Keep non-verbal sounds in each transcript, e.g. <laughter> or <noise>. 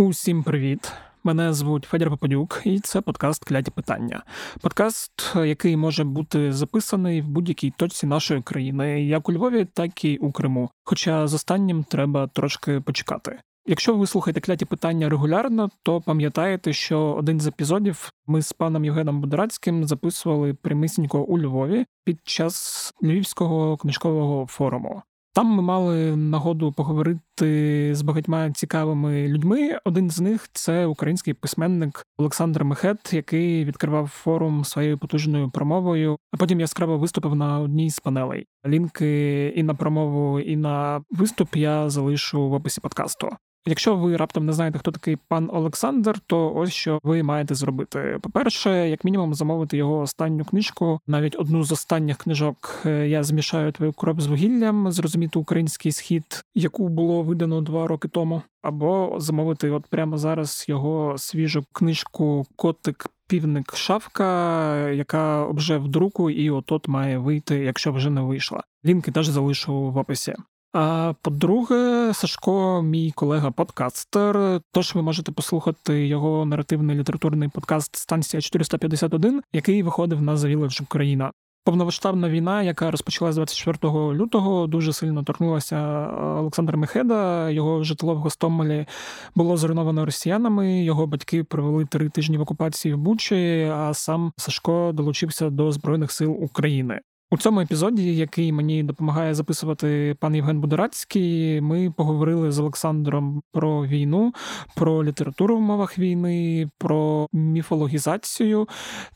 Усім привіт! Мене звуть Федір Попадюк, і це подкаст Кляті питання. Подкаст, який може бути записаний в будь-якій точці нашої країни, як у Львові, так і у Криму. Хоча з останнім треба трошки почекати. Якщо ви слухаєте кляті питання регулярно, то пам'ятаєте, що один з епізодів ми з паном Євгеном Будорацьким записували прямісінько у Львові під час Львівського книжкового форуму. Там ми мали нагоду поговорити з багатьма цікавими людьми. Один з них це український письменник Олександр Мехет, який відкривав форум своєю потужною промовою. А потім яскраво виступив на одній з панелей. Лінки і на промову, і на виступ я залишу в описі подкасту. Якщо ви раптом не знаєте, хто такий пан Олександр, то ось що ви маєте зробити. По-перше, як мінімум, замовити його останню книжку. Навіть одну з останніх книжок е, я змішаю твою кров з вугіллям, зрозуміти український схід, яку було видано два роки тому, або замовити от прямо зараз його свіжу книжку Котик. Півник шавка, яка вже в друку, і от має вийти, якщо вже не вийшла. Лінки теж залишу в описі. А по-друге, Сашко, мій колега-подкастер. Тож ви можете послухати його наративний літературний подкаст Станція 451, який виходив на The Village Україна. Повномасштабна війна, яка розпочалась 24 лютого, дуже сильно торкнулася Олександра Мехеда. Його житло в Гостомелі було зруйновано росіянами. Його батьки провели три тижні в окупації в Бучі. А сам Сашко долучився до збройних сил України. У цьому епізоді, який мені допомагає записувати пан Євген Будорацький, ми поговорили з Олександром про війну, про літературу в мовах війни, про міфологізацію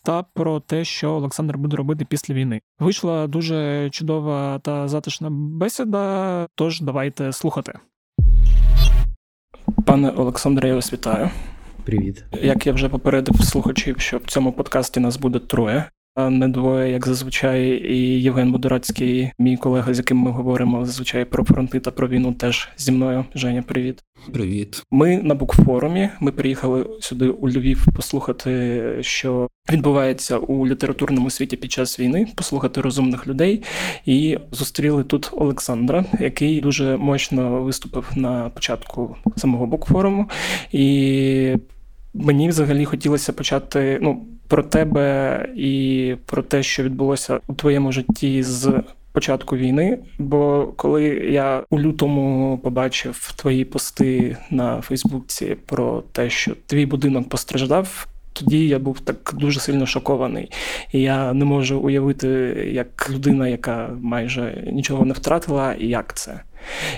та про те, що Олександр буде робити після війни. Вийшла дуже чудова та затишна бесіда. Тож давайте слухати. Пане Олександре, я вас вітаю. Привіт. Як я вже попередив слухачів, що в цьому подкасті нас буде троє не двоє, як зазвичай, і Євген Будорацький, мій колега, з яким ми говоримо зазвичай про фронти та про війну, теж зі мною. Женя, привіт. Привіт. Ми на букфорумі. Ми приїхали сюди у Львів послухати, що відбувається у літературному світі під час війни, послухати розумних людей. І зустріли тут Олександра, який дуже мощно виступив на початку самого букфоруму. І Мені взагалі хотілося почати ну, про тебе і про те, що відбулося у твоєму житті з початку війни. Бо коли я у лютому побачив твої пости на Фейсбуці про те, що твій будинок постраждав. Тоді я був так дуже сильно шокований, і я не можу уявити, як людина, яка майже нічого не втратила, і як це.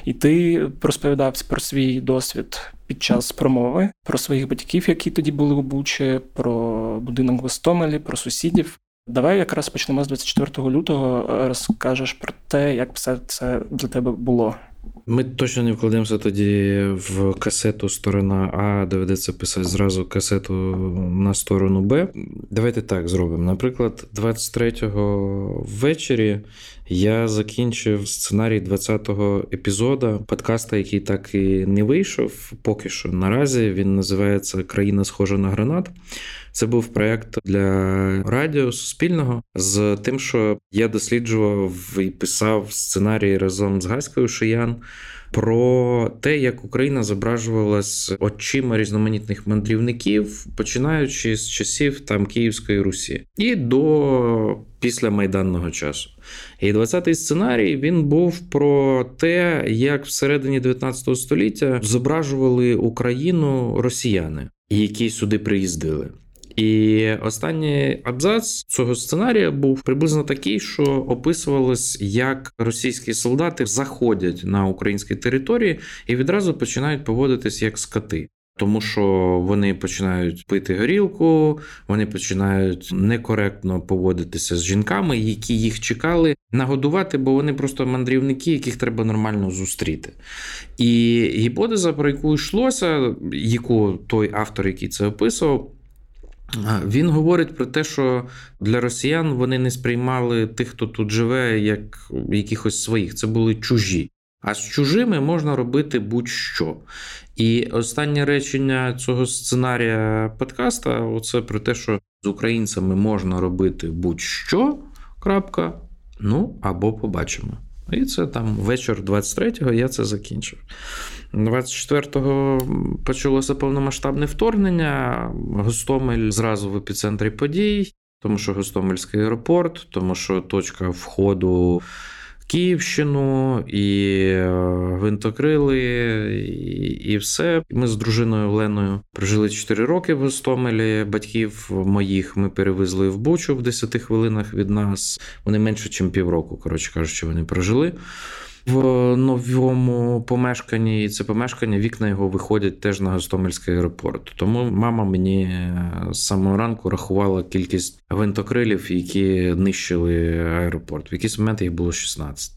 І ти розповідав про свій досвід під час промови, про своїх батьків, які тоді були у Бучі, про будинок в Остомелі, про сусідів. Давай якраз почнемо з 24 лютого. Розкажеш про те, як все це для тебе було. Ми точно не вкладемося тоді в касету сторона А, доведеться писати зразу касету на сторону Б. Давайте так зробимо. Наприклад, 23-го ввечері я закінчив сценарій 20-го епізоду подкаста, який так і не вийшов. Поки що наразі він називається Країна схожа на гранат. Це був проєкт для радіо Суспільного з тим, що я досліджував і писав сценарій разом з Гаською Шиян про те, як Україна зображувалась очима різноманітних мандрівників, починаючи з часів там Київської Русі і до після майданного часу. І 20-й сценарій він був про те, як всередині 19 століття зображували Україну росіяни, які сюди приїздили. І останній абзац цього сценарія був приблизно такий, що описувалось, як російські солдати заходять на українські території і відразу починають поводитись як скоти. Тому що вони починають пити горілку, вони починають некоректно поводитися з жінками, які їх чекали нагодувати, бо вони просто мандрівники, яких треба нормально зустріти. І гіпотеза, про яку йшлося, яку той автор, який це описував, він говорить про те, що для росіян вони не сприймали тих, хто тут живе, як якихось своїх. Це були чужі. А з чужими можна робити будь-що. І останнє речення цього сценарія подкаста оце про те, що з українцями можна робити будь-що. крапка, Ну або побачимо. І це там вечір 23-го я це закінчив. 24-го почалося повномасштабне вторгнення. Гостомель зразу в епіцентрі подій, тому що Гостомельський аеропорт, тому що точка входу. Київщину, і винтокрили, гвинтокрили, і і все. Ми з дружиною Оленою прожили 4 роки в Гостомелі. Батьків моїх ми перевезли в Бучу в 10 хвилинах від нас. Вони менше, ніж півроку, коротше кажучи, вони прожили в новому помешканні, і це помешкання, вікна його виходять теж на Гостомельський аеропорт. Тому мама мені е, з самого ранку рахувала кількість гвинтокрилів, які нищили аеропорт. В якийсь момент їх було 16.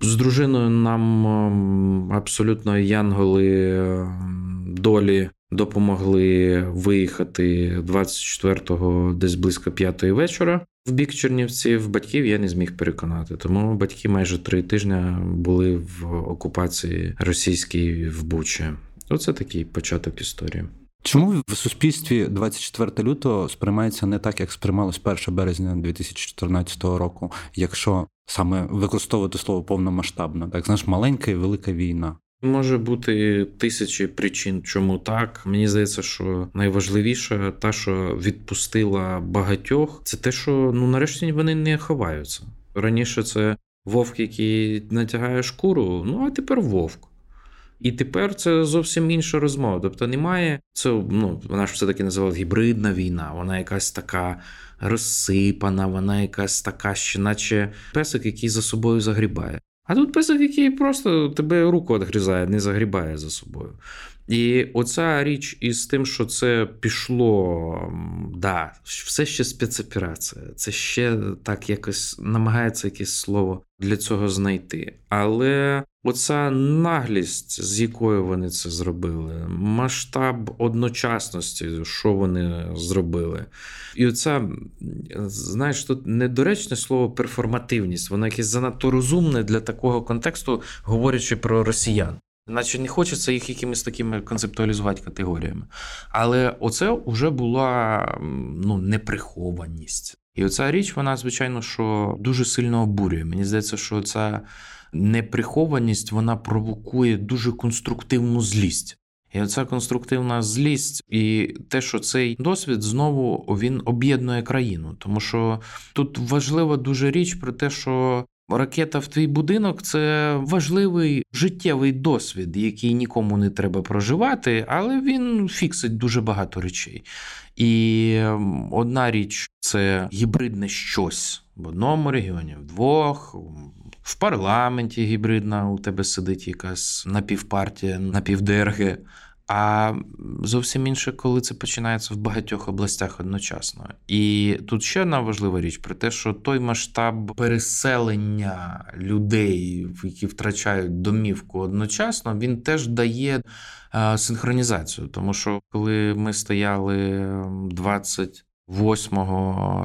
З дружиною нам ем, абсолютно янголи ем, долі допомогли виїхати 24-го десь близько п'ятої вечора. В бік Чернівців батьків я не зміг переконати, тому батьки майже три тижні були в окупації російській в Бучі. Оце такий початок історії. Чому в суспільстві 24 лютого сприймається не так, як сприймалось 1 березня 2014 року, якщо саме використовувати слово повномасштабно, так знаєш, маленька і велика війна. Може бути тисячі причин, чому так. Мені здається, що найважливіше, та, що відпустила багатьох, це те, що ну нарешті вони не ховаються. Раніше це вовк, який натягає шкуру, ну а тепер вовк. І тепер це зовсім інша розмова. Тобто немає це, ну вона ж все таки називала гібридна війна, вона якась така розсипана, вона якась така, ще наче песик, який за собою загрібає. А тут песик, який просто тебе руку відгрізає, не загрібає за собою. І оця річ із тим, що це пішло, да, все ще спецоперація. Це ще так якось намагається якесь слово для цього знайти. Але оця наглість, з якою вони це зробили, масштаб одночасності, що вони зробили. І оця, знаєш, тут недоречне слово перформативність, воно якесь занадто розумне для такого контексту, говорячи про росіян. Наче не хочеться їх якимись такими концептуалізувати категоріями. Але оце вже була ну, неприхованість. І оця річ, вона, звичайно, що дуже сильно обурює. Мені здається, що ця неприхованість вона провокує дуже конструктивну злість. І оця конструктивна злість, і те, що цей досвід знову він об'єднує країну, тому що тут важлива дуже річ про те, що Ракета в твій будинок це важливий життєвий досвід, який нікому не треба проживати, але він фіксить дуже багато речей. І ем, одна річ це гібридне щось в одному регіоні, в двох, в парламенті гібридна у тебе сидить якась напівпартія, напівДРГ. А зовсім інше, коли це починається в багатьох областях одночасно. І тут ще одна важлива річ про те, що той масштаб переселення людей, які втрачають домівку одночасно, він теж дає е, синхронізацію. Тому що коли ми стояли 20 8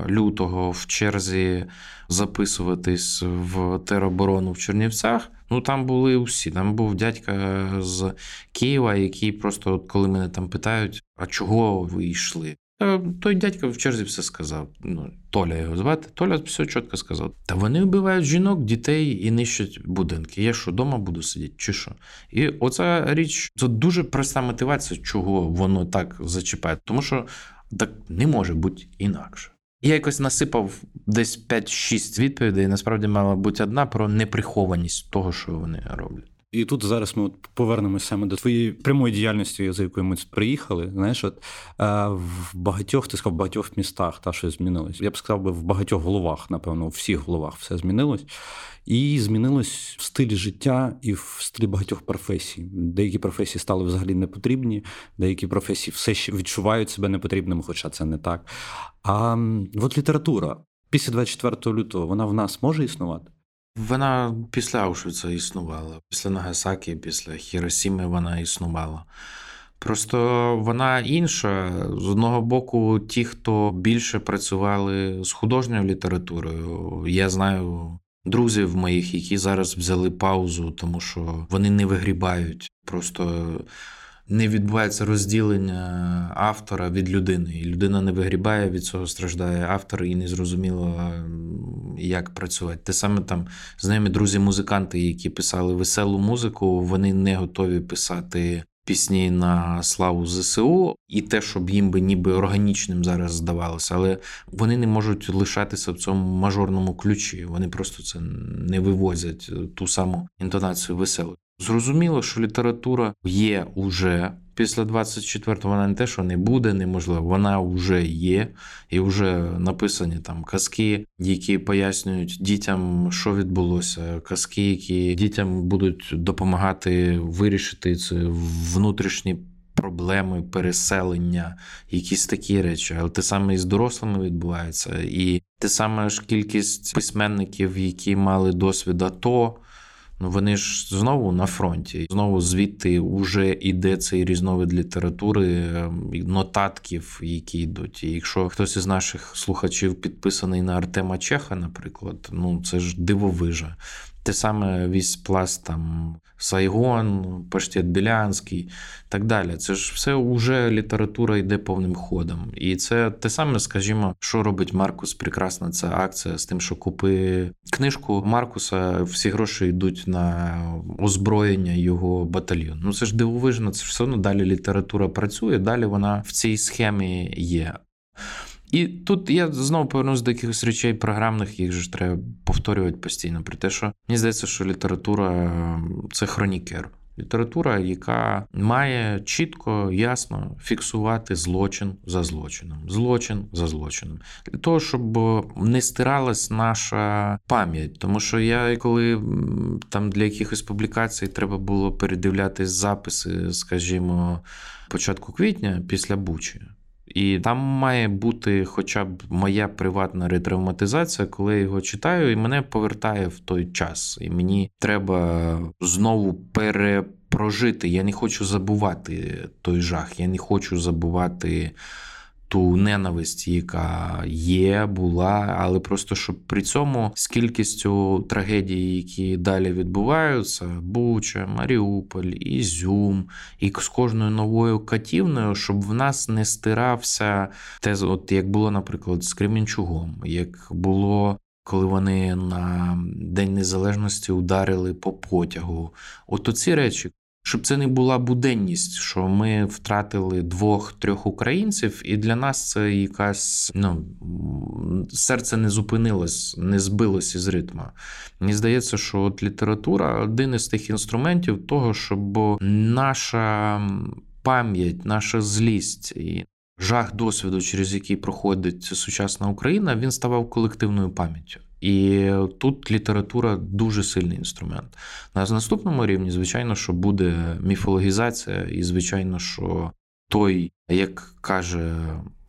лютого в черзі записуватись в тероборону в Чернівцях. Ну там були усі. Там був дядька з Києва, який просто, от коли мене там питають, а чого ви йшли? Той дядько в черзі все сказав. Ну, Толя його звати. Толя все чітко сказав. Та вони вбивають жінок, дітей і нищать будинки. Я що, вдома буду сидіти, чи що? І оця річ це дуже проста мотивація, чого воно так зачіпає. Тому що так не може бути інакше. Я якось насипав десь 5-6 відповідей. Насправді мала бути одна про неприхованість того, що вони роблять. І тут зараз ми повернемося саме до твоєї прямої діяльності, за якою ми приїхали. Знаєш, от в багатьох ти сказав, в багатьох містах та що змінилось. Я б сказав би в багатьох головах, напевно, у всіх головах все змінилось. І змінилось в стилі життя і в стилі багатьох професій. Деякі професії стали взагалі непотрібні, деякі професії все ще відчувають себе непотрібними, хоча це не так. А от література після 24 лютого вона в нас може існувати. Вона після Аушвіца існувала, після Нагасакі, після Хіросіми вона існувала. Просто вона інша. З одного боку, ті, хто більше працювали з художньою літературою, я знаю друзів моїх, які зараз взяли паузу, тому що вони не вигрібають. Просто не відбувається розділення автора від людини. І людина не вигрібає, від цього страждає автор, і незрозуміло, як працювати. Те саме там знайомі друзі-музиканти, які писали веселу музику, вони не готові писати. Пісні на славу ЗСУ, і те, щоб їм би ніби органічним зараз здавалося, але вони не можуть лишатися в цьому мажорному ключі. Вони просто це не вивозять ту саму інтонацію веселу. Зрозуміло, що література є уже після 24-го, вона не те, що не буде, неможливо, вона вже є, і вже написані там казки, які пояснюють дітям, що відбулося, казки, які дітям будуть допомагати вирішити це внутрішні. Проблеми переселення, якісь такі речі, але те саме і з дорослими відбувається, і те саме ж кількість письменників, які мали досвід АТО, Ну вони ж знову на фронті. Знову звідти вже іде цей різновид літератури, ем, нотатків, які йдуть. І якщо хтось із наших слухачів підписаний на Артема Чеха, наприклад, ну це ж дивовижа. Те саме весь пласт там Сайгон, Паштет Білянський так далі. Це ж все вже література йде повним ходом. І це те саме, скажімо, що робить Маркус. Прекрасна ця акція з тим, що купи книжку Маркуса, всі гроші йдуть на озброєння його батальйону. Ну це ж дивовижно, це ж все одно далі література працює, далі вона в цій схемі є. І тут я знову повернусь до якихось речей програмних, їх ж треба повторювати постійно. Про те, що мені здається, що література це хронікер. Література, яка має чітко, ясно фіксувати злочин за злочином, злочин за злочином, для того, щоб не стиралась наша пам'ять. Тому що я, коли там для якихось публікацій треба було передивлятись записи, скажімо, початку квітня після Бучі. І там має бути хоча б моя приватна ретравматизація, коли я його читаю, і мене повертає в той час. І мені треба знову перепрожити. Я не хочу забувати той жах, я не хочу забувати ту ненависть, яка є, була, але просто щоб при цьому з кількістю трагедій, які далі відбуваються: Буча, Маріуполь, Ізюм, і з кожною новою катівною, щоб в нас не стирався те, от як було, наприклад, з Кремінчугом, як було. Коли вони на День Незалежності ударили по потягу, от оці речі, щоб це не була буденність, що ми втратили двох-трьох українців, і для нас це якась ну серце не зупинилось, не збилось із ритма. Мені здається, що от література один із тих інструментів того, щоб наша пам'ять, наша злість і жах досвіду, через який проходить сучасна Україна, він ставав колективною пам'яттю. І тут література дуже сильний інструмент. На наступному рівні, звичайно, що буде міфологізація, і звичайно, що той, як каже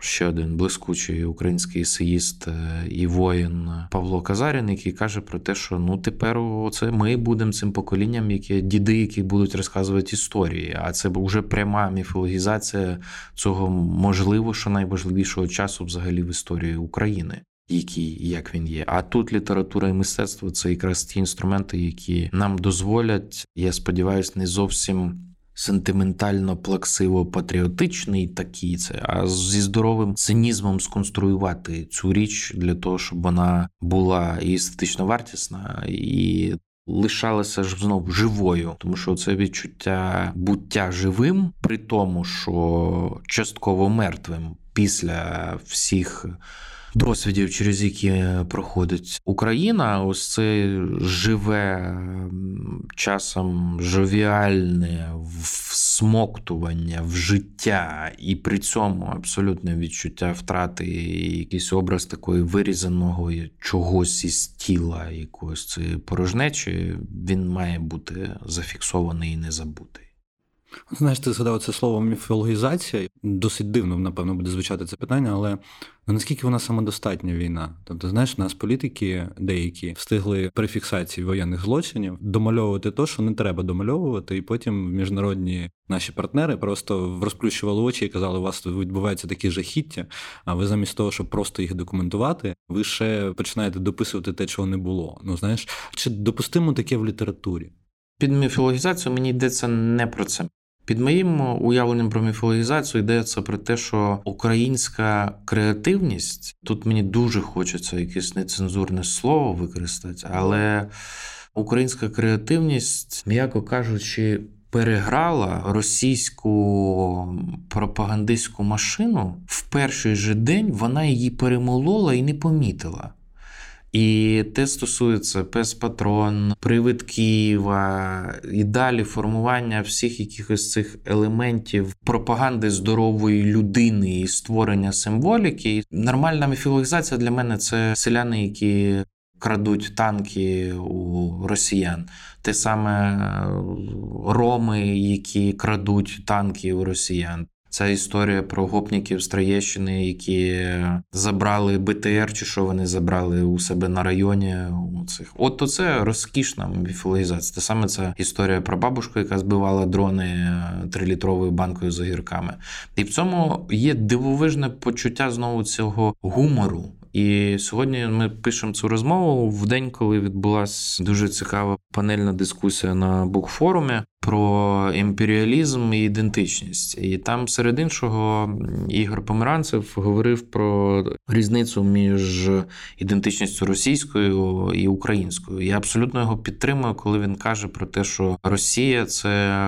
ще один блискучий український есеїст е, і воїн Павло Казарін, який каже про те, що ну тепер це ми будемо цим поколінням, які діди, які будуть розказувати історії. А це вже пряма міфологізація цього можливо, що найважливішого часу взагалі в історії України який як він є. А тут література і мистецтво це якраз ті інструменти, які нам дозволять, я сподіваюся, не зовсім. Сентиментально, плаксиво, патріотичний такий це, а зі здоровим цинізмом сконструювати цю річ для того, щоб вона була і естетично вартісна, і лишалася ж знову живою, тому що це відчуття буття живим, при тому, що частково мертвим після всіх досвідів, через які проходить Україна, ось це живе часом жовіальне всмоктування в життя, і при цьому абсолютне відчуття втрати якийсь образ такої вирізаного чогось із тіла, якоїсь порожнечі, він має бути зафіксований і не забутий. Знаєш, ти згадав це слово міфологізація. Досить дивно, напевно, буде звучати це питання, але ну, наскільки вона самодостатня війна? Тобто, знаєш, нас політики деякі встигли при фіксації воєнних злочинів домальовувати те, що не треба домальовувати, і потім міжнародні наші партнери просто розплющували очі і казали, у вас відбуваються такі жахіття. А ви замість того, щоб просто їх документувати, ви ще починаєте дописувати те, чого не було. Ну знаєш, чи допустимо таке в літературі? Під міфологізацію мені йдеться не про це. Під моїм уявленням про міфологізацію йдеться про те, що українська креативність тут мені дуже хочеться якесь нецензурне слово використати, але українська креативність, м'яко кажучи, переграла російську пропагандистську машину в перший же день. Вона її перемолола і не помітила. І те стосується пес патрон, привид Києва і далі формування всіх якихось цих елементів пропаганди здорової людини і створення символіки. Нормальна міфологізація для мене це селяни, які крадуть танки у росіян. Те саме роми, які крадуть танки у росіян. Це історія про гопників з Троєщини, які забрали БТР, чи що вони забрали у себе на районі. У цих. От то це розкішна міфологізація. Те саме це історія про бабушку, яка збивала дрони трилітровою банкою з огірками. І в цьому є дивовижне почуття знову цього гумору. І сьогодні ми пишемо цю розмову в день, коли відбулася дуже цікава панельна дискусія на букфорумі про імперіалізм і ідентичність. І там, серед іншого, Ігор Померанцев говорив про різницю між ідентичністю російською і українською. Я абсолютно його підтримую, коли він каже про те, що Росія це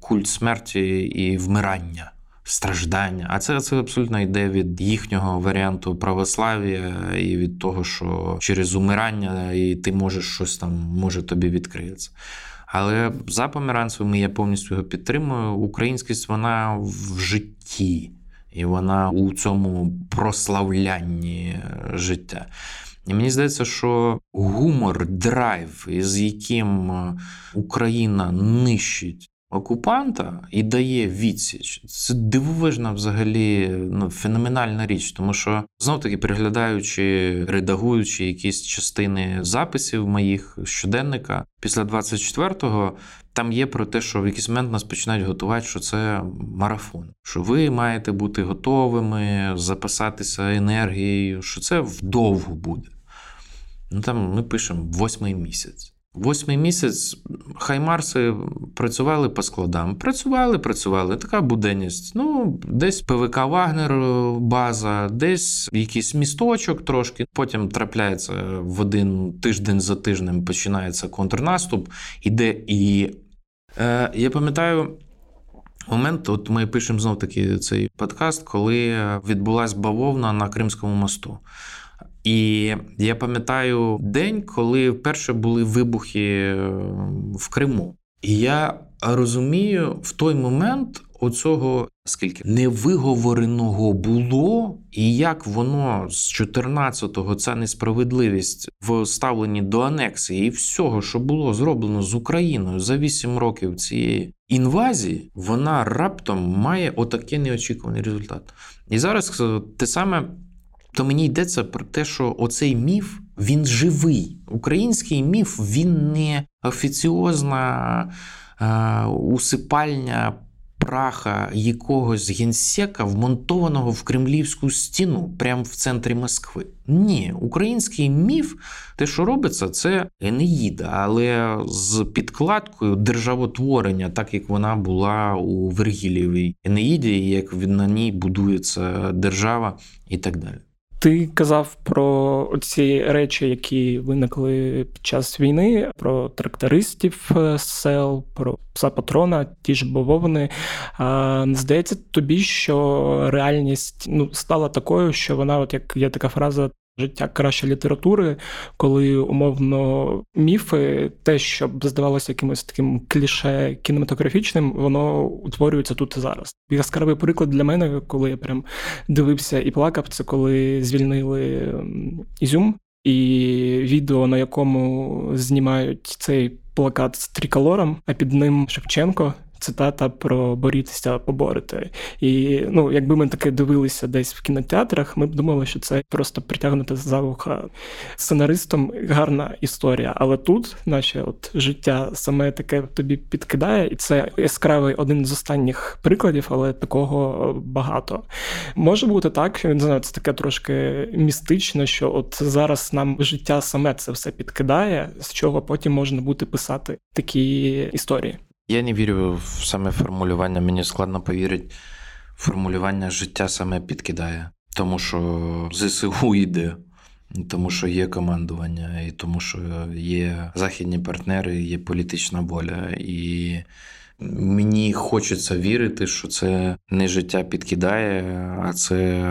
культ смерті і вмирання страждання. А це це абсолютно йде від їхнього варіанту православ'я і від того, що через умирання і ти можеш щось там може тобі відкриється. Але за поміранцевими я повністю його підтримую. Українськість вона в житті, і вона у цьому прославлянні життя. І мені здається, що гумор, драйв, з яким Україна нищить окупанта і дає відсіч. Це дивовижна взагалі ну, феноменальна річ, тому що знов таки переглядаючи, редагуючи якісь частини записів моїх щоденника, після 24-го там є про те, що в якийсь момент нас починають готувати, що це марафон, що ви маєте бути готовими, запасатися енергією, що це вдовго буде. Ну там ми пишемо восьмий місяць. Восьмий місяць хаймарси працювали по складам. Працювали, працювали. Така буденність. Ну, десь ПВК Вагнер база, десь якийсь місточок трошки. Потім трапляється в один тиждень за тижнем починається контрнаступ. Іде і е, я пам'ятаю. Момент, от ми пишемо знов таки цей подкаст, коли відбулася бавовна на Кримському мосту. І я пам'ятаю день, коли вперше були вибухи е, в Криму. І я розумію в той момент оцього скільки невиговореного було, і як воно з 14-го ця несправедливість в ставленні до анексії і всього, що було зроблено з Україною за 8 років цієї інвазії, вона раптом має отакий неочікуваний результат. І зараз е, те саме то мені йдеться про те, що оцей міф він живий. Український міф він не офіціозна е, усипальня праха якогось генсека, вмонтованого в кремлівську стіну, прямо в центрі Москви. Ні, український міф, те, що робиться, це Енеїда, але з підкладкою державотворення, так як вона була у Вергілєвій Енеїді, як на ній будується держава і так далі. Ти казав про ці речі, які виникли під час війни, про трактористів е, сел, про пса патрона, ті ж бавовни. Здається, тобі, що реальність ну стала такою, що вона, от як є така фраза, життя краще літератури, коли умовно міфи, те, що здавалося якимось таким кліше кінематографічним, воно утворюється тут і зараз. Яскравий приклад для мене, коли я прям дивився і плакав, це коли звільнили Ізюм. І відео, на якому знімають цей плакат з триколором, а під ним Шевченко цитата про борітися, поборити. І ну, якби ми таке дивилися десь в кінотеатрах, ми б думали, що це просто притягнути за вуха сценаристом гарна історія. Але тут, наче, от життя саме таке тобі підкидає, і це яскравий один з останніх прикладів, але такого багато. Може бути так, не знаю, це таке трошки містично, що от зараз нам життя саме це все підкидає, з чого потім можна буде писати такі історії. Я не вірю в саме формулювання. Мені складно повірити. Формулювання життя саме підкидає, тому що ЗСУ йде, тому що є командування, і тому що є західні партнери, є політична воля. І Мені хочеться вірити, що це не життя підкидає, а це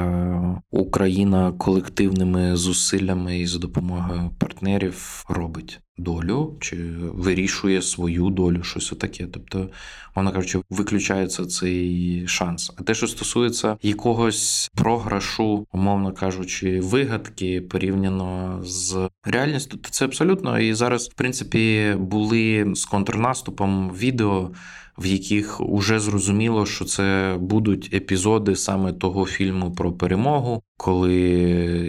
Україна колективними зусиллями і за допомогою партнерів робить долю чи вирішує свою долю, щось отаке. Тобто, вона кажучи, виключається цей шанс. А те, що стосується якогось програшу, умовно кажучи, вигадки порівняно з реальністю, то це абсолютно і зараз, в принципі, були з контрнаступом відео в яких вже зрозуміло, що це будуть епізоди саме того фільму про перемогу, коли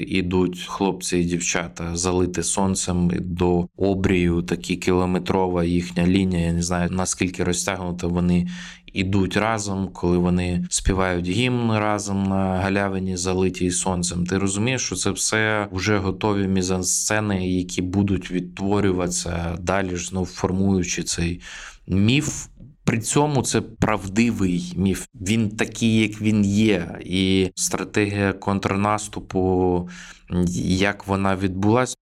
ідуть хлопці і дівчата залити сонцем до обрію, такі кілометрова їхня лінія. Я не знаю наскільки розтягнута вони. Ідуть разом, коли вони співають гімн разом на галявині, залитій сонцем. Ти розумієш, що це все вже готові мізансцени, які будуть відтворюватися далі ж знов формуючи цей міф при цьому це правдивий міф. Він такий, як він є, і стратегія контрнаступу, як вона відбулась,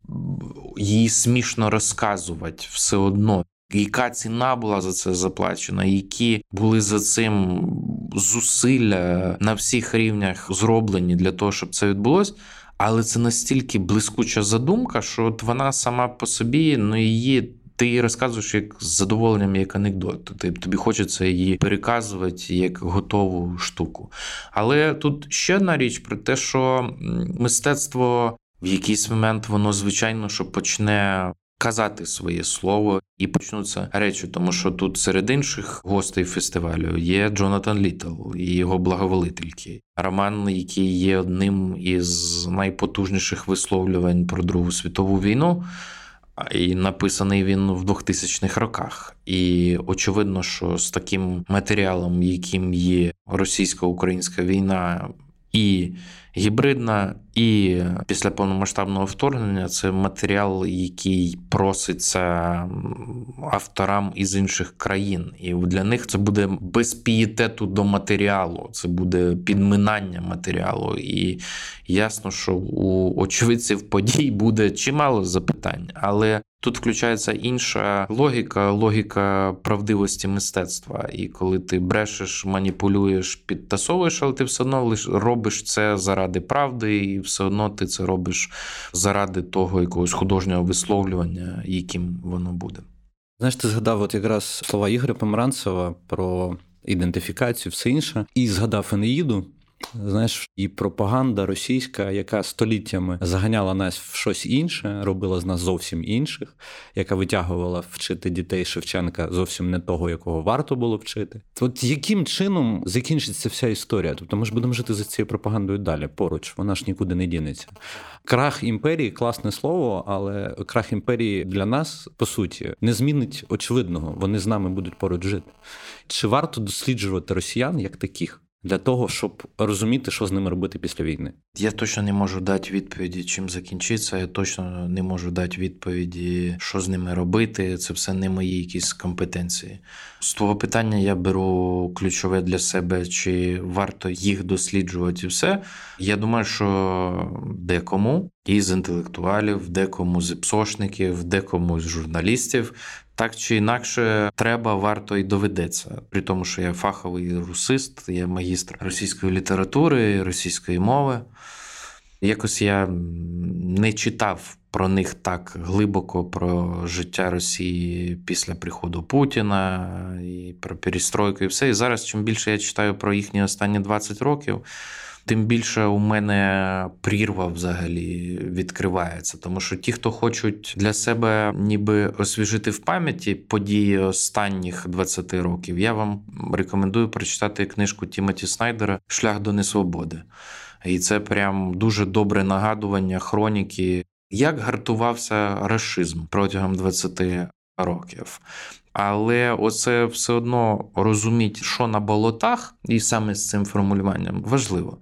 її смішно розказувати все одно. Яка ціна була за це заплачена, які були за цим зусилля на всіх рівнях зроблені для того, щоб це відбулось. Але це настільки блискуча задумка, що от вона сама по собі, ну її ти її розказуєш як з задоволенням, як анекдот. Ти, тобі хочеться її переказувати як готову штуку. Але тут ще одна річ про те, що мистецтво в якийсь момент воно, звичайно, що почне. Казати своє слово і почнуться речі, тому що тут серед інших гостей фестивалю є Джонатан Літл і його благоволительки. Роман, який є одним із найпотужніших висловлювань про Другу світову війну. І написаний він в 2000-х роках. І очевидно, що з таким матеріалом, яким є російсько-українська війна, і гібридна, і після повномасштабного вторгнення це матеріал, який проситься авторам із інших країн. І для них це буде без пієтету до матеріалу, це буде підминання матеріалу. І ясно, що у очевидців подій буде чимало запитань, але Тут включається інша логіка, логіка правдивості мистецтва. І коли ти брешеш, маніпулюєш, підтасовуєш, але ти все одно лиш робиш це заради правди, і все одно ти це робиш заради того якогось художнього висловлювання, яким воно буде. Знаєш, ти згадав от якраз слова Ігоря Помаранцева про ідентифікацію, все інше, і згадав Енеїду. Знаєш, і пропаганда російська, яка століттями заганяла нас в щось інше, робила з нас зовсім інших, яка витягувала вчити дітей Шевченка зовсім не того, якого варто було вчити. От яким чином закінчиться вся історія? Тобто ми ж будемо жити за цією пропагандою далі поруч, вона ж нікуди не дінеться. Крах імперії класне слово, але крах імперії для нас по суті не змінить очевидного. Вони з нами будуть поруч жити. Чи варто досліджувати росіян як таких? Для того, щоб розуміти, що з ними робити після війни. Я точно не можу дати відповіді, чим закінчиться. Я точно не можу дати відповіді, що з ними робити. Це все не мої якісь компетенції. З твого питання я беру ключове для себе, чи варто їх досліджувати і все. Я думаю, що декому із інтелектуалів, декому з псошників, декому з журналістів так чи інакше, треба, варто і доведеться. При тому, що я фаховий русист, я магістр російської літератури, російської мови. Якось я не читав про них так глибоко, про життя Росії після приходу Путіна і про перестройку, і все. І зараз, чим більше я читаю про їхні останні 20 років тим більше у мене прірва взагалі відкривається. Тому що ті, хто хочуть для себе ніби освіжити в пам'яті події останніх 20 років, я вам рекомендую прочитати книжку Тімоті Снайдера Шлях до несвободи. І це прям дуже добре нагадування хроніки, як гартувався расизм протягом 20 років. Але оце все одно розуміти, що на болотах, і саме з цим формулюванням важливо.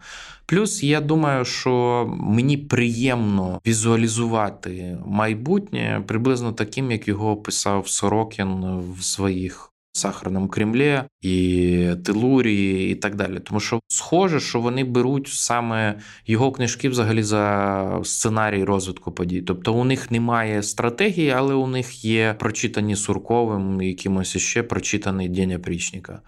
Плюс я думаю, що мені приємно візуалізувати майбутнє приблизно таким, як його описав Сорокін в своїх Сахарному Кремлі і Телурі, і так далі. Тому що схоже, що вони беруть саме його книжки взагалі за сценарій розвитку подій. Тобто у них немає стратегії, але у них є прочитані Сурковим, якимось ще прочитаний День опричника.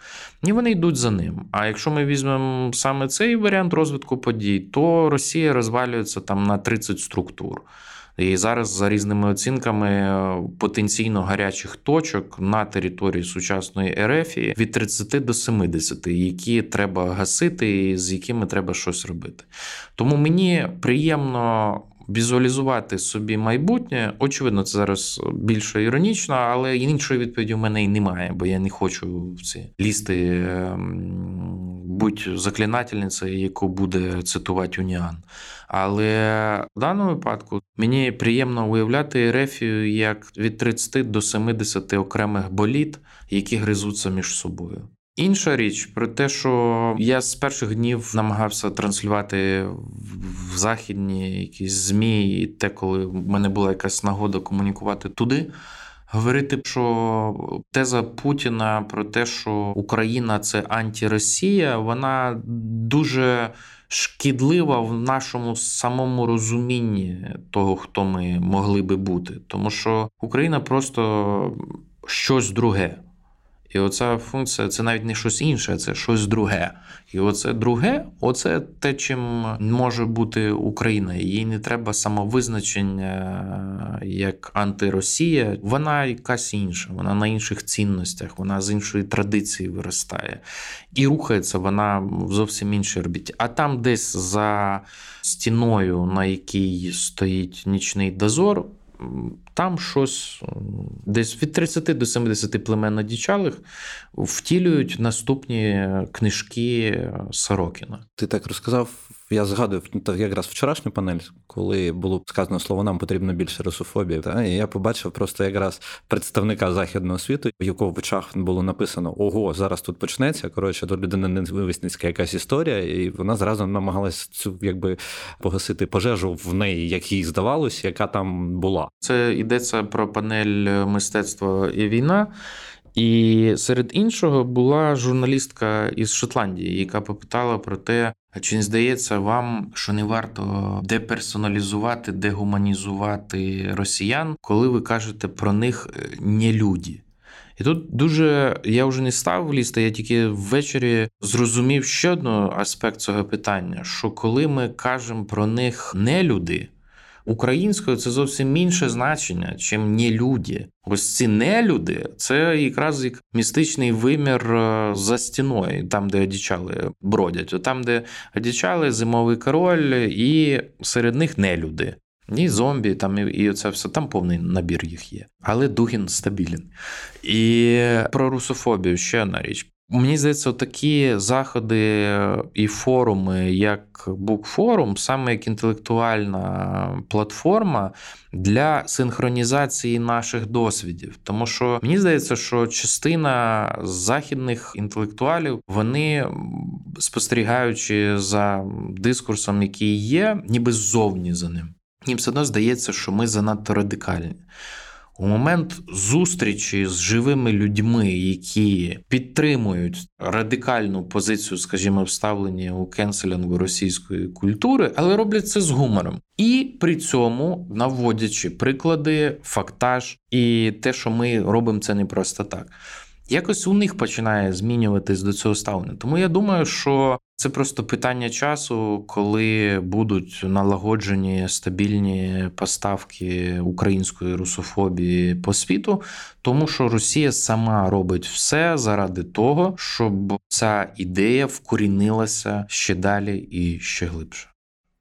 І вони йдуть за ним. А якщо ми візьмемо саме цей варіант розвитку подій, то Росія розвалюється там на 30 структур. І зараз за різними оцінками е, потенційно гарячих точок на території сучасної Ерефії від 30 до 70, які треба гасити, і з якими треба щось робити. Тому мені приємно. Візуалізувати собі майбутнє, очевидно, це зараз більше іронічно, але іншої відповіді в мене й немає, бо я не хочу в ці лізти ем, будь заклинательницею, яку буде цитувати Уніан. Але в даному випадку мені приємно уявляти Ерефію як від 30 до 70 окремих боліт, які гризуться між собою. Інша річ про те, що я з перших днів намагався транслювати в західні якісь змі, і те, коли в мене була якась нагода комунікувати туди. Говорити, що теза Путіна про те, що Україна це антиросія, вона дуже шкідлива в нашому самому розумінні того, хто ми могли би бути, тому що Україна просто щось друге. І оця функція це навіть не щось інше, це щось друге. І оце друге, оце те, чим може бути Україна. Їй не треба самовизначення як антиросія. Вона якась інша, вона на інших цінностях, вона з іншої традиції виростає. І рухається вона в зовсім іншій орбіті. А там десь за стіною, на якій стоїть нічний дозор. Там щось десь від 30 до 70 племен одічалих втілюють наступні книжки Сорокіна. Ти так розказав. Я згадую якраз вчорашню панель, коли було сказано слово нам потрібно більше русофобії. Та і я побачив просто якраз представника західного світу, в якого в очах було написано Ого, зараз тут почнеться. Коротше, до людини невисницька якась історія, і вона зразу намагалась цю якби погасити пожежу в неї, як їй здавалось, яка там була. Це йдеться про панель мистецтва і війна. І серед іншого була журналістка із Шотландії, яка попитала про те, чи не здається вам, що не варто деперсоналізувати, дегуманізувати росіян, коли ви кажете про них е, не люди. І тут дуже я вже не став лізти, я тільки ввечері зрозумів ще один аспект цього питання: що коли ми кажемо про них не люди, Українською це зовсім інше значення, чим не люди. Ось ці нелюди це якраз як містичний вимір е, за стіною, там, де одічали бродять, там, де одічали зимовий король, і серед них нелюди. І зомбі, там і це все там повний набір їх є. Але Дугін стабілен. І про русофобію ще одна річ. Мені здається, такі заходи і форуми, як Букфорум, саме як інтелектуальна платформа для синхронізації наших досвідів. Тому що мені здається, що частина західних інтелектуалів вони спостерігаючи за дискурсом, який є, ніби ззовні за ним. Їм все одно здається, що ми занадто радикальні. У момент зустрічі з живими людьми, які підтримують радикальну позицію, скажімо, вставлення у кенселінгу російської культури, але роблять це з гумором, і при цьому наводячи приклади, фактаж і те, що ми робимо це не просто так. Якось у них починає змінюватись до цього ставлення. Тому я думаю, що це просто питання часу, коли будуть налагоджені стабільні поставки української русофобії по світу, тому що Росія сама робить все заради того, щоб ця ідея вкорінилася ще далі і ще глибше.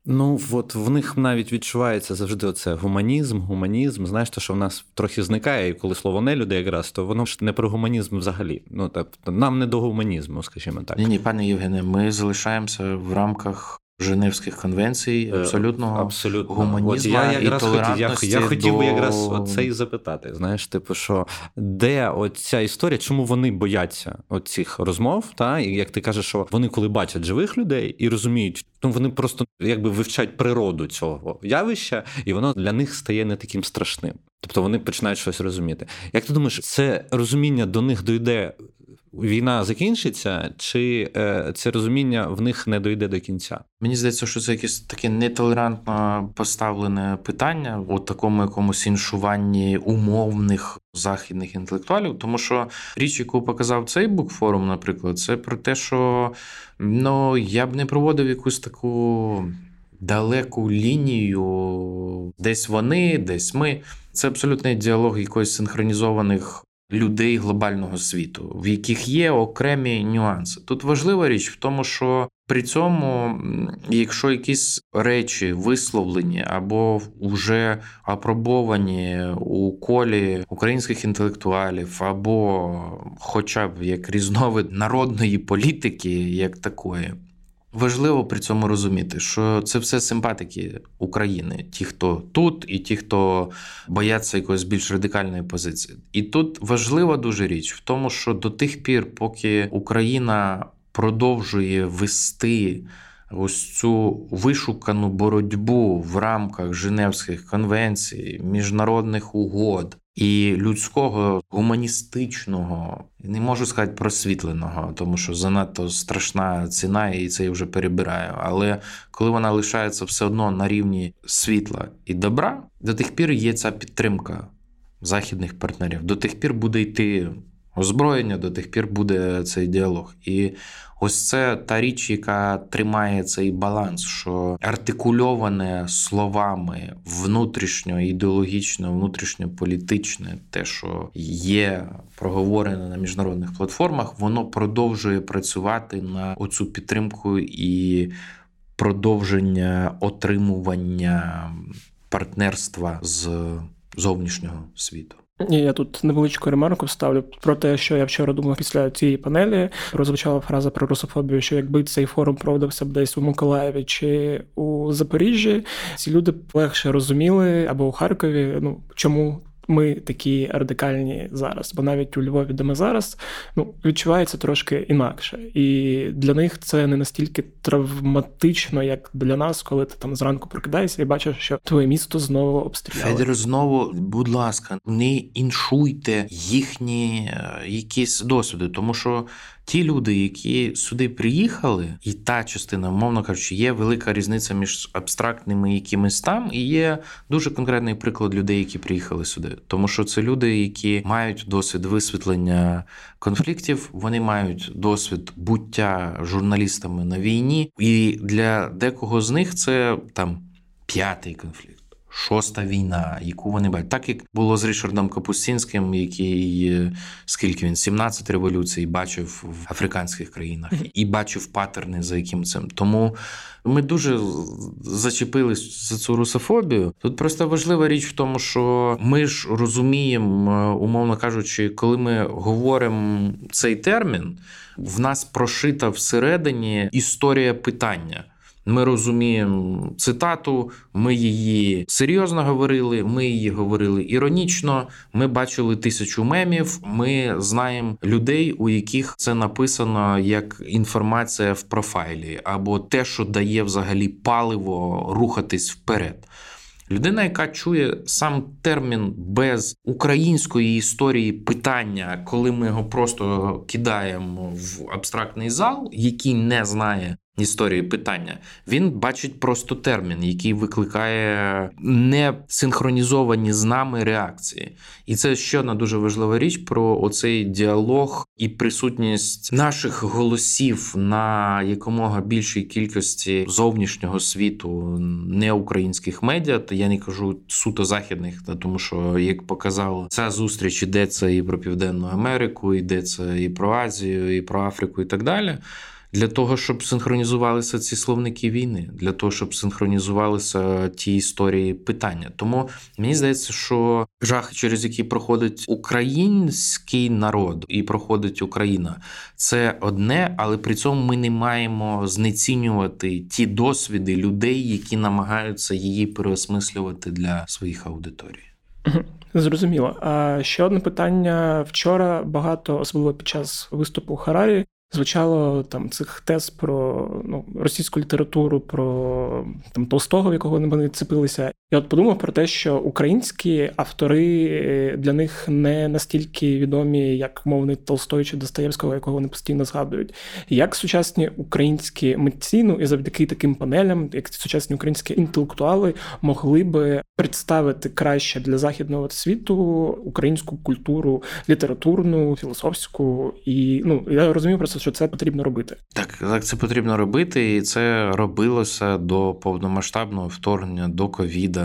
Ну, от в них навіть відчувається завжди оце гуманізм, гуманізм. Знаєш, то, що в нас трохи зникає, і коли слово не люди якраз, то воно ж не про гуманізм взагалі. Ну тобто нам не до гуманізму, скажімо так. Ні, ні, пане Євгене, ми залишаємося в рамках Женевських конвенцій, е, абсолютно абсолютно гуманізму я і толерантності Я, я хотів до... би якраз це і запитати. Знаєш, типу, що де оця історія, чому вони бояться оцих розмов? Та і як ти кажеш, що вони коли бачать живих людей і розуміють, ну вони просто якби вивчають природу цього явища, і воно для них стає не таким страшним. Тобто вони починають щось розуміти. Як ти думаєш, це розуміння до них дойде війна закінчиться, чи е, це розуміння в них не дойде до кінця? Мені здається, що це якесь таке нетолерантно поставлене питання у такому якомусь іншуванні умовних західних інтелектуалів, тому що річ, яку показав цей букфорум, наприклад, це про те, що ну я б не проводив якусь таку. Далеку лінію, десь вони, десь ми. Це абсолютний діалог якоїсь синхронізованих людей глобального світу, в яких є окремі нюанси. Тут важлива річ в тому, що при цьому, якщо якісь речі висловлені або вже апробовані у колі українських інтелектуалів, або хоча б як різновид народної політики, як такої. Важливо при цьому розуміти, що це все симпатики України, ті, хто тут, і ті, хто бояться якоїсь більш радикальної позиції. І тут важлива дуже річ в тому, що до тих пір, поки Україна продовжує вести ось цю вишукану боротьбу в рамках Женевських конвенцій, міжнародних угод, і людського гуманістичного, не можу сказати просвітленого, тому що занадто страшна ціна, і це я вже перебираю. Але коли вона лишається все одно на рівні світла і добра, до тих пір є ця підтримка західних партнерів. До тих пір буде йти озброєння, до тих пір буде цей діалог. І ось це та річ, яка тримає цей баланс, що артикульоване словами внутрішньо ідеологічно, внутрішньополітичне, те, що є проговорене на міжнародних платформах, воно продовжує працювати на оцю підтримку і продовження отримування партнерства з зовнішнього світу. Ні, я тут невеличку ремарку вставлю про те, що я вчора думав після цієї панелі. Прозвучала фраза про русофобію, що якби цей форум проводився б десь у Миколаєві чи у Запоріжжі, ці люди б легше розуміли або у Харкові, ну чому ми такі радикальні зараз, бо навіть у Львові, де ми зараз, ну відчувається трошки інакше, і для них це не настільки травматично, як для нас, коли ти там зранку прокидаєшся і бачиш, що твоє місто знову обстріляли. Федір, знову, будь ласка, не іншуйте їхні е, якісь досвіди, тому що ті люди, які сюди приїхали, і та частина, мовно кажучи, є велика різниця між абстрактними якимись там, і є дуже конкретний приклад людей, які приїхали сюди. Тому що це люди, які мають досвід висвітлення конфліктів, вони мають досвід буття журналістами на війні, і для декого з них це там п'ятий конфлікт шоста війна, яку вони бачать. Так як було з Рішардом Капустінським, який скільки він 17 революцій бачив в африканських країнах і бачив паттерни, за яким цим. Тому ми дуже зачепились за цю русофобію. Тут просто важлива річ в тому, що ми ж розуміємо, умовно кажучи, коли ми говоримо цей термін, в нас прошита всередині історія питання. Ми розуміємо цитату, ми її серйозно говорили, ми її говорили іронічно. Ми бачили тисячу мемів. Ми знаємо людей, у яких це написано як інформація в профайлі, або те, що дає взагалі паливо рухатись вперед. Людина, яка чує сам термін без української історії питання, коли ми його просто кидаємо в абстрактний зал, який не знає історії питання, він бачить просто термін, який викликає не синхронізовані з нами реакції. І це ще одна дуже важлива річ про оцей діалог і присутність наших голосів на якомога більшій кількості зовнішнього світу неукраїнських медіа. То я не кажу суто західних, та тому що як показало ця зустріч йдеться і про Південну Америку, йдеться і про Азію, і про Африку, і так далі. Для того, щоб синхронізувалися ці словники війни, для того, щоб синхронізувалися ті історії питання. Тому мені здається, що жах, через який проходить український народ і проходить Україна, це одне, але при цьому ми не маємо знецінювати ті досвіди людей, які намагаються її переосмислювати для своїх аудиторій. Зрозуміло. А ще одне питання вчора багато, особливо під час виступу Харарі, звучало там цих тез про ну, російську літературу, про там Толстого, в якого вони цепилися. Я от подумав про те, що українські автори е, для них не настільки відомі, як мовний Толстой чи Достоєвського, якого вони постійно згадують. Як сучасні українські митці, ну і завдяки таким панелям, як сучасні українські інтелектуали, могли би представити краще для західного світу українську культуру, літературну, філософську, і ну я розумію просто, що це потрібно робити. Так, так, це потрібно робити, і це робилося до повномасштабного вторгнення, до ковіда.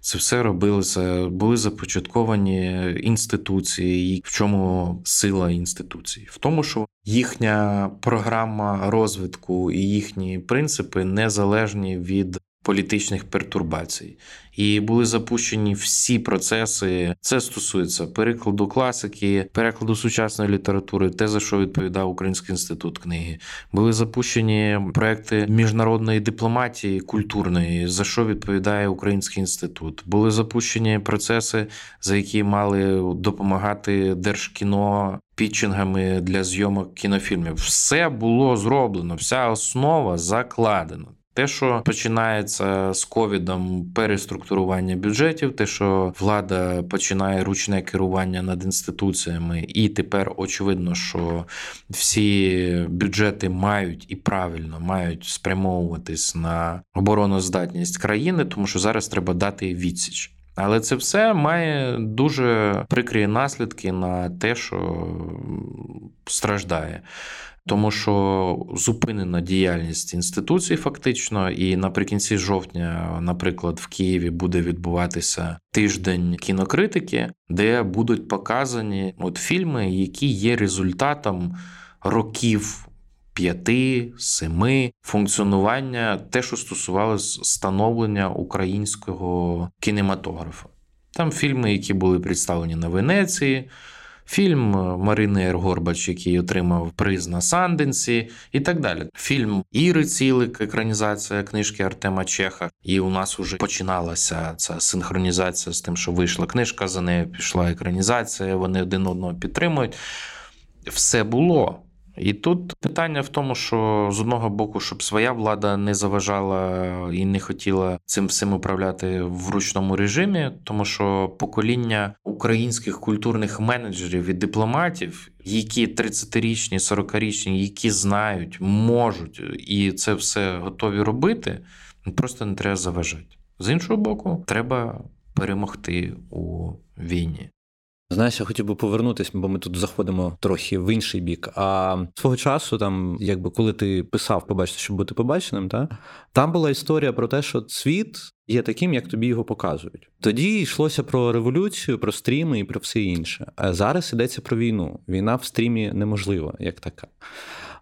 Це все робилося, були започатковані інституції. І В чому сила інституцій? В тому, що їхня програма розвитку і їхні принципи незалежні від політичних пертурбацій, і були запущені всі процеси. Це стосується перекладу класики, перекладу сучасної літератури, те за що відповідав Український інститут книги. Були запущені проекти міжнародної дипломатії культурної, за що відповідає Український інститут. Були запущені процеси, за які мали допомагати держкіно. Пітчингами для зйомок кінофільмів все було зроблено, вся основа закладена. Те, що починається з ковідом переструктурування бюджетів, те, що влада починає ручне керування над інституціями, і тепер очевидно, що всі бюджети мають і правильно мають спрямовуватись на обороноздатність країни, тому що зараз треба дати відсіч. Але це все має дуже прикрі наслідки на те, що страждає тому що зупинена діяльність інституцій фактично, і наприкінці жовтня, наприклад, в Києві буде відбуватися тиждень кінокритики, де будуть показані от фільми, які є результатом років. П'яти, семи функціонування, те, що стосувалося становлення українського кінематографа. Там фільми, які були представлені на Венеції, фільм Марини Ергорбач, який отримав приз на Санденсі, і так далі. Фільм Іри Цілик, екранізація книжки Артема Чеха. І у нас вже починалася ця синхронізація з тим, що вийшла книжка, за нею пішла екранізація. Вони один одного підтримують. Все було. І тут питання в тому, що з одного боку, щоб своя влада не заважала і не хотіла цим всім управляти в ручному режимі, тому що покоління українських культурних менеджерів і дипломатів, які 30-річні, 40-річні, які знають, можуть і це все готові робити, просто не треба заважати. З іншого боку, треба перемогти у війні. Знаєш, я хотів би повернутися, бо ми тут заходимо трохи в інший бік. А свого часу, там, якби коли ти писав побачити, щоб бути побаченим, та там була історія про те, що світ є таким, як тобі його показують. Тоді йшлося про революцію, про стріми і про все інше. А зараз йдеться про війну. Війна в стрімі неможлива, як така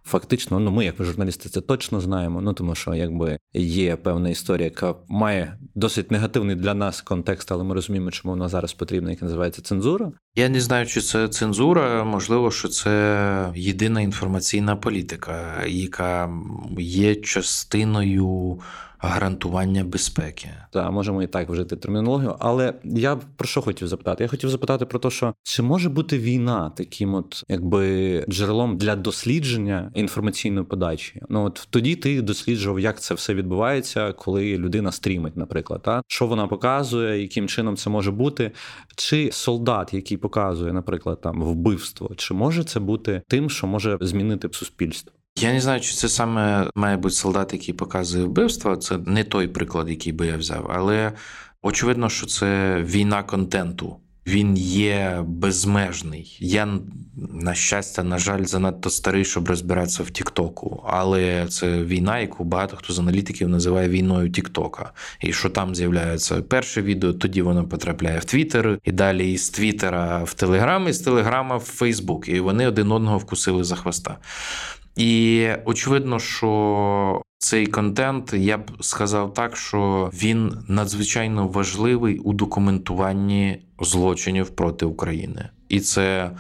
фактично, ну ми, як журналісти, це точно знаємо. Ну тому що якби є певна історія, яка має досить негативний для нас контекст, але ми розуміємо, чому вона зараз потрібна, яка називається цензура. Я не знаю, чи це цензура. Можливо, що це єдина інформаційна політика, яка є частиною гарантування безпеки. Так, можемо і так вжити термінологію. Але я про що хотів запитати? Я хотів запитати про те, що чи може бути війна таким, от якби джерелом для дослідження інформаційної подачі? Ну от тоді ти досліджував, як це все відбувається, коли людина стрімить, наприклад, та що вона показує, яким чином це може бути, чи солдат, який показує, наприклад, там вбивство, чи може це бути тим, що може змінити суспільство? Я не знаю, чи це саме має бути солдат, який показує вбивство. Це не той приклад, який би я взяв, але очевидно, що це війна контенту. Він є безмежний. Я, на щастя, на жаль, занадто старий, щоб розбиратися в Тіктоку. Але це війна, яку багато хто з аналітиків називає війною Тіктока. І що там з'являється перше відео, тоді воно потрапляє в Твіттер, і далі із Твіттера в Телеграм, і з Телеграма в Фейсбук. І вони один одного вкусили за хвоста. І очевидно, що цей контент я б сказав так, що він надзвичайно важливий у документуванні злочинів проти України, і це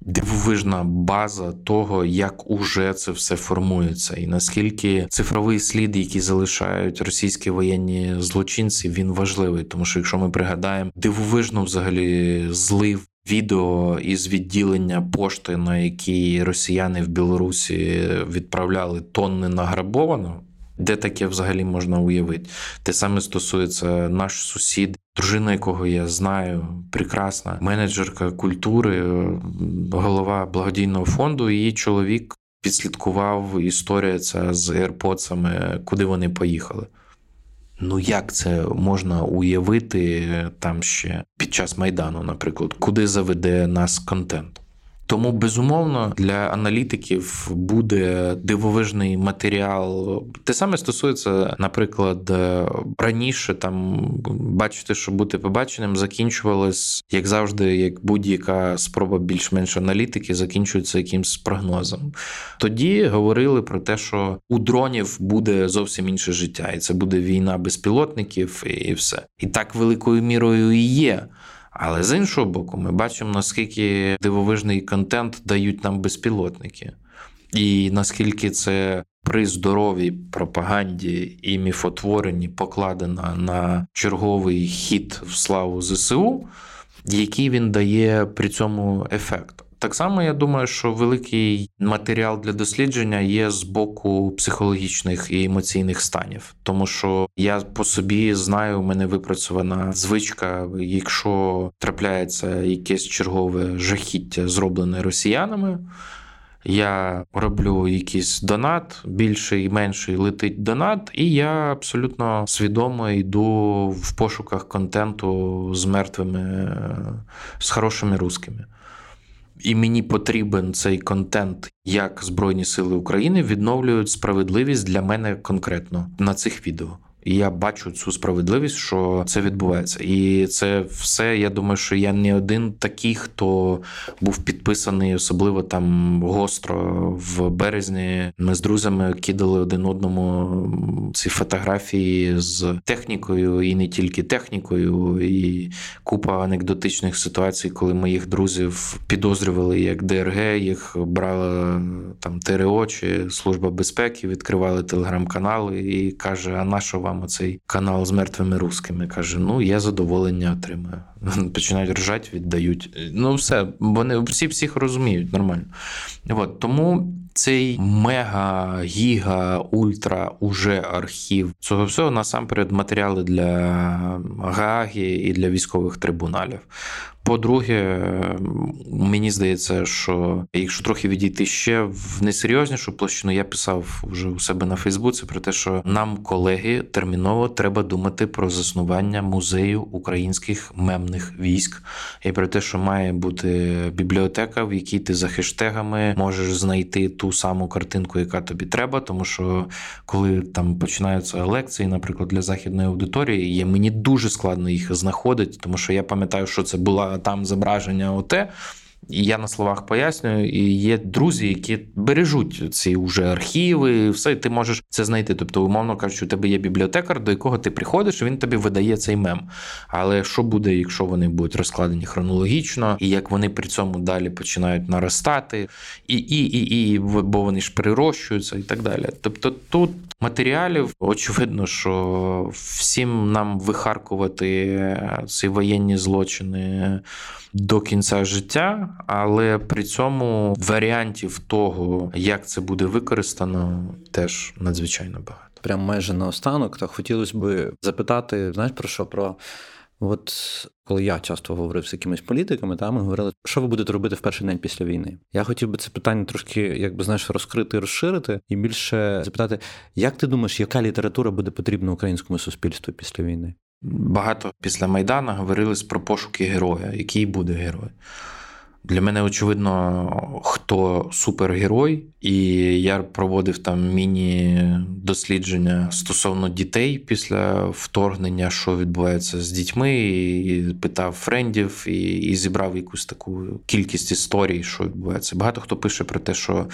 дивовижна база того, як уже це все формується, і наскільки цифровий слід, який залишають російські воєнні злочинці, він важливий, тому що якщо ми пригадаємо дивовижно взагалі злив. Відео із відділення пошти, на якій росіяни в Білорусі відправляли тонни награбовано, де таке взагалі можна уявити? Те саме стосується наш сусід, дружина, якого я знаю, прекрасна менеджерка культури, голова благодійного фонду. Її чоловік підслідкував історія ця з AirPods, куди вони поїхали. Ну, як це можна уявити там ще під час Майдану, наприклад, куди заведе нас контент? Тому безумовно для аналітиків буде дивовижний матеріал. Те саме стосується, наприклад, раніше там бачити, що бути побаченим, закінчувалось, як завжди, як будь-яка спроба більш-менш аналітики закінчується якимсь прогнозом. Тоді говорили про те, що у дронів буде зовсім інше життя, і це буде війна безпілотників, і все. І так великою мірою і є. Але з іншого боку, ми бачимо, наскільки дивовижний контент дають нам безпілотники, і наскільки це при здоровій пропаганді і міфотворенні покладено на черговий хід в славу ЗСУ, який він дає при цьому ефект. Так само я думаю, що великий матеріал для дослідження є з боку психологічних і емоційних станів, тому що я по собі знаю, у мене випрацьована звичка, якщо трапляється якесь чергове жахіття, зроблене росіянами. Я роблю якийсь донат, більший, менший летить донат, і я абсолютно свідомо йду в пошуках контенту з мертвими, з хорошими русскими і мені потрібен цей контент, як Збройні Сили України відновлюють справедливість для мене конкретно на цих відео. І я бачу цю справедливість, що це відбувається, і це все. Я думаю, що я не один такий, хто був підписаний, особливо там гостро в березні. Ми з друзями кидали один одному ці фотографії з технікою, і не тільки технікою, і купа анекдотичних ситуацій, коли моїх друзів підозрювали як ДРГ, їх брала там ТРО чи служба безпеки, відкривали телеграм-канали і каже: А на що вам оцей канал з мертвими рускими? Каже: Ну я задоволення отримаю. <laughs> Починають ржати, віддають. Ну, все, вони всі всіх розуміють нормально. От, Тому цей мега, гіга, ультра уже архів цього всього насамперед матеріали для Гааги і для військових трибуналів. По-друге, мені здається, що якщо трохи відійти ще в несерйознішу площину, я писав вже у себе на Фейсбуці про те, що нам, колеги, терміново треба думати про заснування музею українських мемних військ, і про те, що має бути бібліотека, в якій ти за хештегами можеш знайти ту саму картинку, яка тобі треба. Тому що коли там починаються лекції, наприклад, для західної аудиторії, є мені дуже складно їх знаходити, тому що я пам'ятаю, що це була там зображення оте. І я на словах пояснюю, і є друзі, які бережуть ці вже архіви, все, і ти можеш це знайти. Тобто, умовно кажучи, у тебе є бібліотекар, до якого ти приходиш, і він тобі видає цей мем. Але що буде, якщо вони будуть розкладені хронологічно, і як вони при цьому далі починають наростати, і, і, і, і бо вони ж перерощуються, і так далі. Тобто тут матеріалів очевидно, що всім нам вихаркувати ці воєнні злочини до кінця життя, але при цьому варіантів того, як це буде використано, теж надзвичайно багато. Прям майже наостанок, та хотілося б запитати, знаєш про що? Про от коли я часто говорив з якимись політиками, там ми говорили, що ви будете робити в перший день після війни. Я хотів би це питання трошки, якби знаєш, розкрити, розширити, і більше запитати, як ти думаєш, яка література буде потрібна українському суспільству після війни? Багато після Майдану говорили про пошуки героя, який буде герой. Для мене очевидно, хто супергерой, і я проводив там міні-дослідження стосовно дітей після вторгнення, що відбувається з дітьми, і питав френдів, і, і зібрав якусь таку кількість історій, що відбувається. Багато хто пише про те, що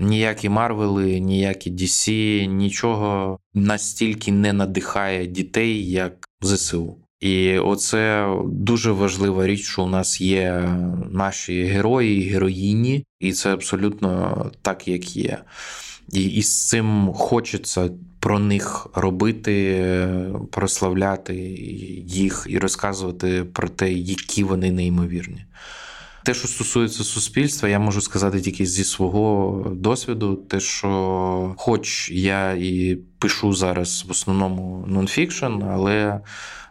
ніякі Марвели, ніякі DC, нічого настільки не надихає дітей, як ЗСУ. І оце дуже важлива річ, що у нас є наші герої, героїні, і це абсолютно так, як є. І, і з цим хочеться про них робити, прославляти їх і розказувати про те, які вони неймовірні. Те, що стосується суспільства, я можу сказати тільки зі свого досвіду, те, що, хоч я і пишу зараз в основному нонфікшн, але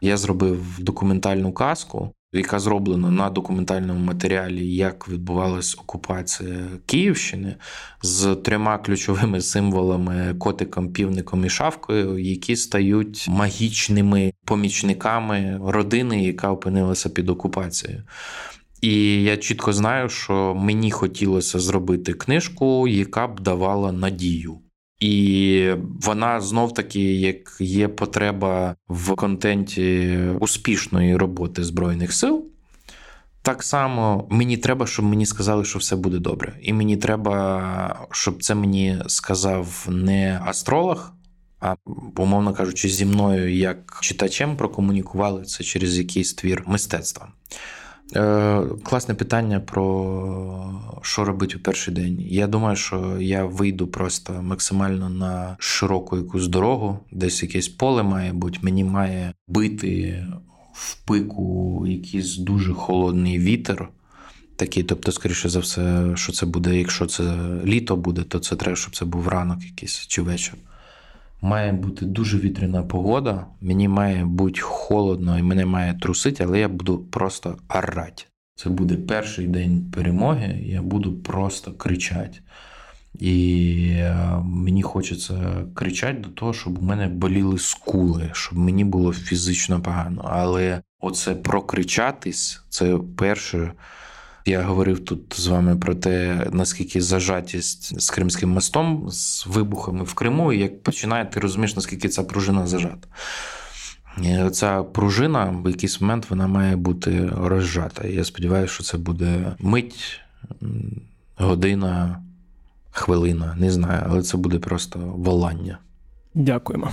я зробив документальну казку, яка зроблена на документальному матеріалі, як відбувалася окупація Київщини з трьома ключовими символами котиком, півником і шавкою, які стають магічними помічниками родини, яка опинилася під окупацією. І я чітко знаю, що мені хотілося зробити книжку, яка б давала надію. І вона знов таки, як є потреба в контенті успішної роботи Збройних сил. Так само мені треба, щоб мені сказали, що все буде добре. І мені треба, щоб це мені сказав не астролог, а умовно кажучи, зі мною як читачем прокомунікували це через якийсь твір мистецтва. Е, Класне питання про що робити у перший день. Я думаю, що я вийду просто максимально на широку якусь дорогу, десь якесь поле має бути, мені має бити в пику якийсь дуже холодний вітер. Такий, тобто, скоріше за все, що це буде, якщо це літо буде, то це треба, щоб це був ранок якийсь чи вечір має бути дуже вітряна погода, мені має бути холодно і мене має трусити, але я буду просто орати. Це буде перший день перемоги, я буду просто кричати. І е, мені хочеться кричати до того, щоб у мене боліли скули, щоб мені було фізично погано. Але оце прокричатись це перше. Я говорив тут з вами про те, наскільки зажатість з Кримським мостом, з вибухами в Криму, і як починає, ти розумієш, наскільки ця пружина зажата. І Ця пружина в якийсь момент вона має бути розжата. І я сподіваюся, що це буде мить, година, хвилина, не знаю, але це буде просто волання. Дякуємо.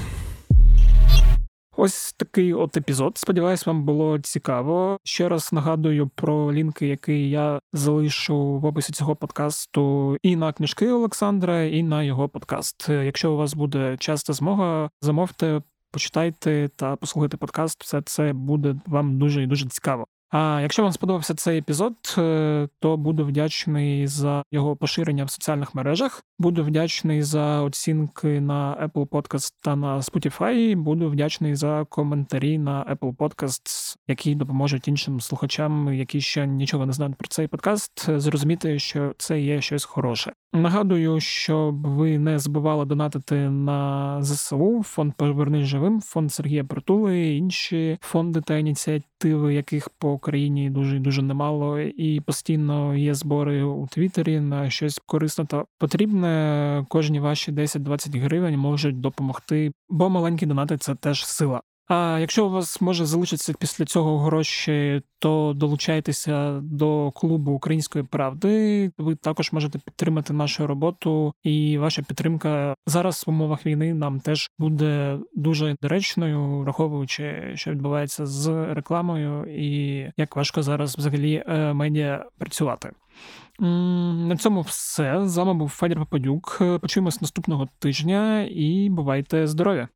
Ось такий от епізод. Сподіваюсь, вам було цікаво. Ще раз нагадую про лінки, які я залишу в описі цього подкасту, і на книжки Олександра, і на його подкаст. Якщо у вас буде часто змога, замовте, почитайте та послухайте подкаст. Все це буде вам дуже і дуже цікаво. А якщо вам сподобався цей епізод, е, то буду вдячний за його поширення в соціальних мережах. Буду вдячний за оцінки на Apple Podcast та на Spotify. Буду вдячний за коментарі на Apple Podcasts, які допоможуть іншим слухачам, які ще нічого не знають про цей подкаст, зрозуміти, що це є щось хороше. Нагадую, щоб ви не забували донатити на ЗСУ, фонд «Повернись живим, фонд Сергія Притули, інші фонди та ініціативи, яких по Україні дуже дуже немало, і постійно є збори у Твіттері на щось корисне та потрібне. Кожні ваші 10-20 гривень можуть допомогти, бо маленькі донати це теж сила. А якщо у вас може залишитися після цього гроші, то долучайтеся до клубу Української правди. Ви також можете підтримати нашу роботу, і ваша підтримка зараз в умовах війни нам теж буде дуже доречною, враховуючи, що відбувається з рекламою, і як важко зараз взагалі е, медіа працювати. На цьому все з вами був Федір Попадюк. Почуємось наступного тижня і бувайте здорові!